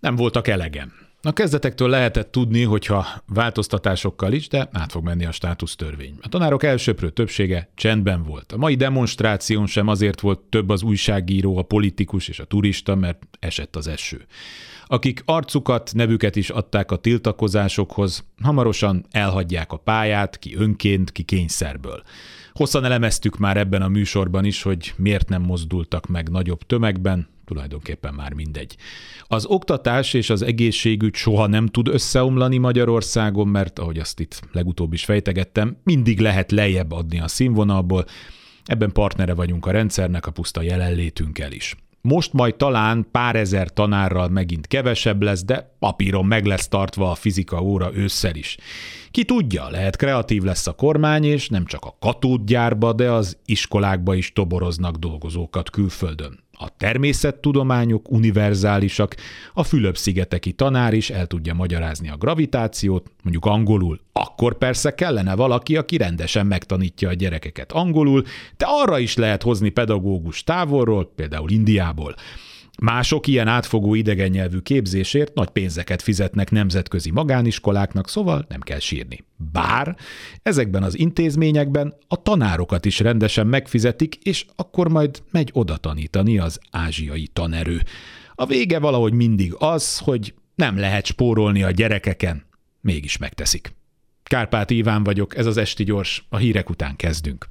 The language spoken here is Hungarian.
Nem voltak elegem. A kezdetektől lehetett tudni, hogyha változtatásokkal is, de át fog menni a státusztörvény. A tanárok elsőprő többsége csendben volt. A mai demonstráción sem azért volt több az újságíró, a politikus és a turista, mert esett az eső. Akik arcukat, nevüket is adták a tiltakozásokhoz, hamarosan elhagyják a pályát, ki önként, ki kényszerből. Hosszan elemeztük már ebben a műsorban is, hogy miért nem mozdultak meg nagyobb tömegben, tulajdonképpen már mindegy. Az oktatás és az egészségügy soha nem tud összeomlani Magyarországon, mert ahogy azt itt legutóbb is fejtegettem, mindig lehet lejjebb adni a színvonalból, ebben partnere vagyunk a rendszernek a puszta jelenlétünkkel is. Most majd talán pár ezer tanárral megint kevesebb lesz, de papíron meg lesz tartva a fizika óra ősszel is. Ki tudja, lehet kreatív lesz a kormány, és nem csak a katódgyárba, de az iskolákba is toboroznak dolgozókat külföldön. A természettudományok univerzálisak, a Fülöp-szigeteki tanár is el tudja magyarázni a gravitációt, mondjuk angolul. Akkor persze kellene valaki, aki rendesen megtanítja a gyerekeket angolul, de arra is lehet hozni pedagógus távolról, például Indiából. Mások ilyen átfogó idegen nyelvű képzésért nagy pénzeket fizetnek nemzetközi magániskoláknak, szóval nem kell sírni. Bár ezekben az intézményekben a tanárokat is rendesen megfizetik, és akkor majd megy oda tanítani az ázsiai tanerő. A vége valahogy mindig az, hogy nem lehet spórolni a gyerekeken, mégis megteszik. Kárpát Iván vagyok, ez az Esti Gyors, a hírek után kezdünk.